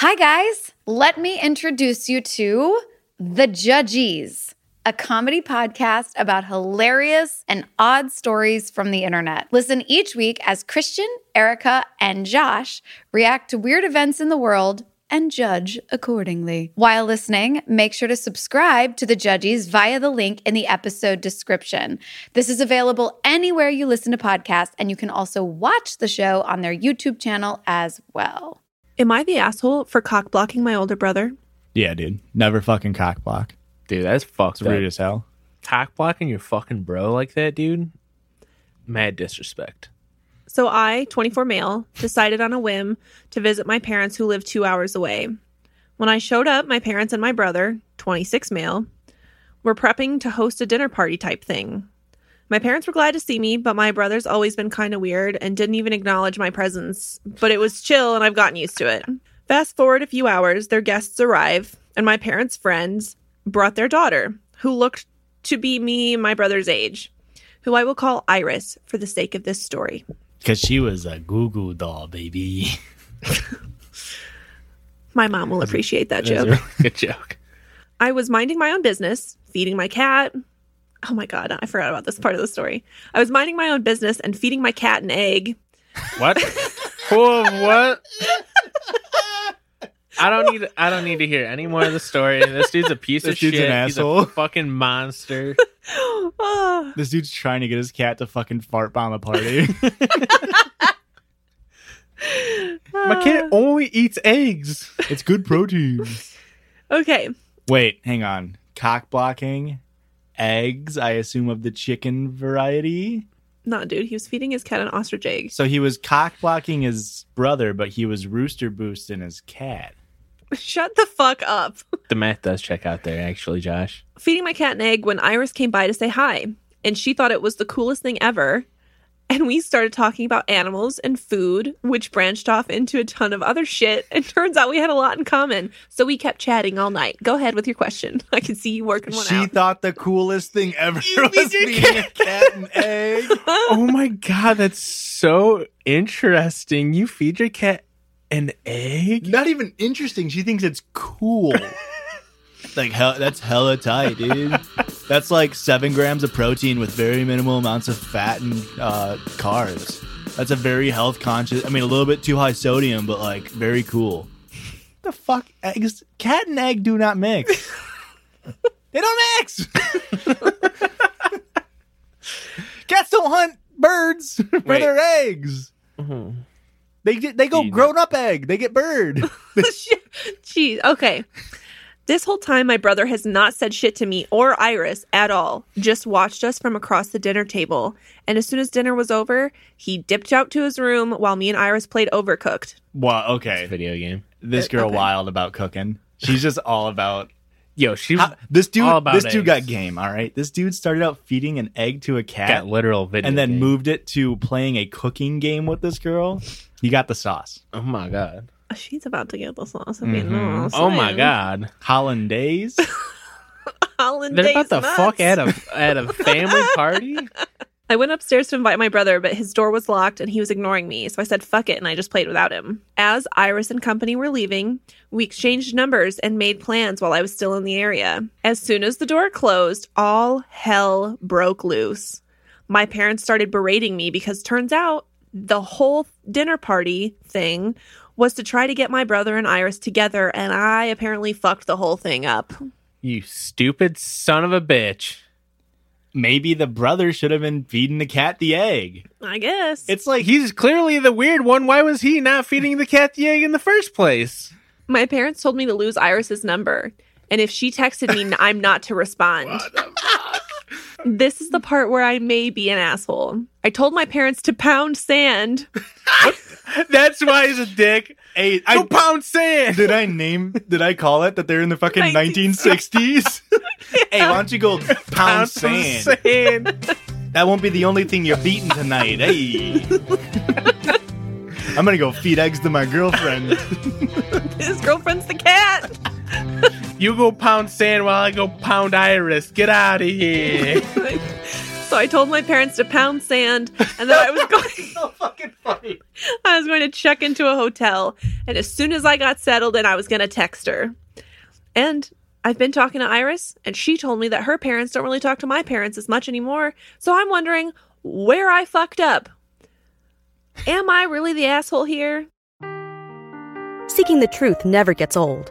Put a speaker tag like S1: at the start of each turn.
S1: Hi, guys. Let me introduce you to The Judgies, a comedy podcast about hilarious and odd stories from the internet. Listen each week as Christian, Erika, and Josh react to weird events in the world and judge accordingly. While listening, make sure to subscribe to The Judgies via the link in the episode description. This is available anywhere you listen to podcasts, and you can also watch the show on their YouTube channel as well.
S2: Am I the asshole for cock blocking my older brother?
S3: Yeah, dude. Never fucking cock block.
S4: Dude, that's fucked
S3: It's
S4: up.
S3: rude as hell.
S4: Cock blocking your fucking bro like that, dude. Mad disrespect.
S2: So I, 24 male, decided on a whim to visit my parents who live two hours away. When I showed up, my parents and my brother, 26 male, were prepping to host a dinner party type thing. My parents were glad to see me, but my brother's always been kind of weird and didn't even acknowledge my presence. But it was chill and I've gotten used to it. Fast forward a few hours, their guests arrive, and my parents' friends brought their daughter, who looked to be me, my brother's age, who I will call Iris for the sake of this story.
S3: Because she was a goo goo doll, baby.
S2: My mom will appreciate that joke.
S4: really good joke.
S2: I was minding my own business, feeding my cat. Oh my god, I forgot about this part of the story. I was minding my own business and feeding my cat an egg.
S4: What? Whoa, what? I don't need. I don't need to hear any more of the story. This dude's a piece
S3: This
S4: of
S3: dude's
S4: shit.
S3: an
S4: He's
S3: asshole.
S4: a fucking monster.
S2: Ah,
S3: This dude's trying to get his cat to fucking fart bomb a party.
S4: My kid only eats eggs.
S3: it's good protein.
S2: okay,
S3: Wait, hang on. Cock blocking, eggs, I assume of the chicken variety.
S2: no, dude, he was feeding his cat an ostrich egg.
S3: So he was cock blocking his brother, but he was rooster boosting his cat.
S2: Shut the fuck up.
S4: The math does check out there, actually, Josh.
S2: Feeding my cat an egg when Iris came by to say hi, and she thought it was the coolest thing ever. And we started talking about animals and food, which branched off into a ton of other shit. And turns out we had a lot in common. So we kept chatting all night. Go ahead with your question. I can see you working one
S3: She
S2: out.
S3: thought the coolest thing ever was
S4: feed your
S3: feeding a cat an egg.
S4: Oh my god, that's so interesting. You feed your cat an egg?
S3: Not even interesting. She thinks it's cool. like hell, that's hella tight, dude. That's like seven grams of protein with very minimal amounts of fat and uh, carbs. That's a very health conscious. I mean, a little bit too high sodium, but like very cool. The fuck, eggs? Cat and egg do not mix. they don't mix. Cats don't hunt birds for
S4: Wait.
S3: their eggs. They get, they go
S4: Dude.
S3: grown up egg. They get bird.
S2: Jeez. Okay. This whole time, my brother has not said shit to me or Iris at all. Just watched us from across the dinner table. And as soon as dinner was over, he dipped out to his room while me and Iris played Overcooked.
S3: well, okay.
S4: Video game.
S3: This uh, girl
S2: okay.
S3: wild about cooking. She's just all about
S4: Yo, she
S3: How- this dude.
S4: all about
S3: This dude got game. All right. This dude started out feeding an egg to a cat,
S4: got literal video.
S3: and then
S4: game.
S3: moved it to playing a cooking game with this girl. He got the sauce.
S4: Oh my god.
S2: She's about to get the sauce.
S3: Mhm.
S2: oh,
S4: Oh my god.
S3: Hollandaise.
S2: Hollandaise
S4: They're about to
S2: nuts.
S4: fuck at a at a family party.
S2: I went upstairs to invite my brother, but his door was locked and he was ignoring me. So I said, fuck it, and I just played without him. As Iris and company were leaving, we exchanged numbers and made plans while I was still in the area. As soon as the door closed, all hell broke loose. My parents started berating me because turns out the whole dinner party thing was to try to get my brother and Iris together, and I apparently fucked the whole thing up.
S4: You stupid son of a bitch.
S3: Maybe the brother should have been feeding the cat the egg.
S2: I guess.
S3: It's like
S4: He's clearly the weird one. Why was he not feeding the cat the egg in the first place?
S2: My parents told me to lose Iris's number, and if she texted me, I'm not to respond. This is the part where I may be an asshole. I told my parents to pound sand.
S4: That's why he's a dick.
S3: Hey,
S4: Go
S3: I,
S4: pound sand.
S3: did I name? Did I call it that they're in the fucking
S2: 1960s.
S3: 1960s? Hey, why don't you go pound,
S4: Pound
S3: sand?
S4: sand.
S3: That won't be the only thing you're beating tonight. Hey. I'm gonna go feed eggs to my girlfriend.
S2: His girlfriend's the cat.
S4: You go pound sand while I go pound Iris. Get out of here.
S2: So I told my parents to pound sand and that I was going
S3: so fucking funny.
S2: I was going to check into a hotel. And as soon as I got settled in, I was going to text her. And I've been talking to Iris, and she told me that her parents don't really talk to my parents as much anymore. So I'm wondering where I fucked up. Am I really the asshole here?
S5: Seeking the truth never gets old.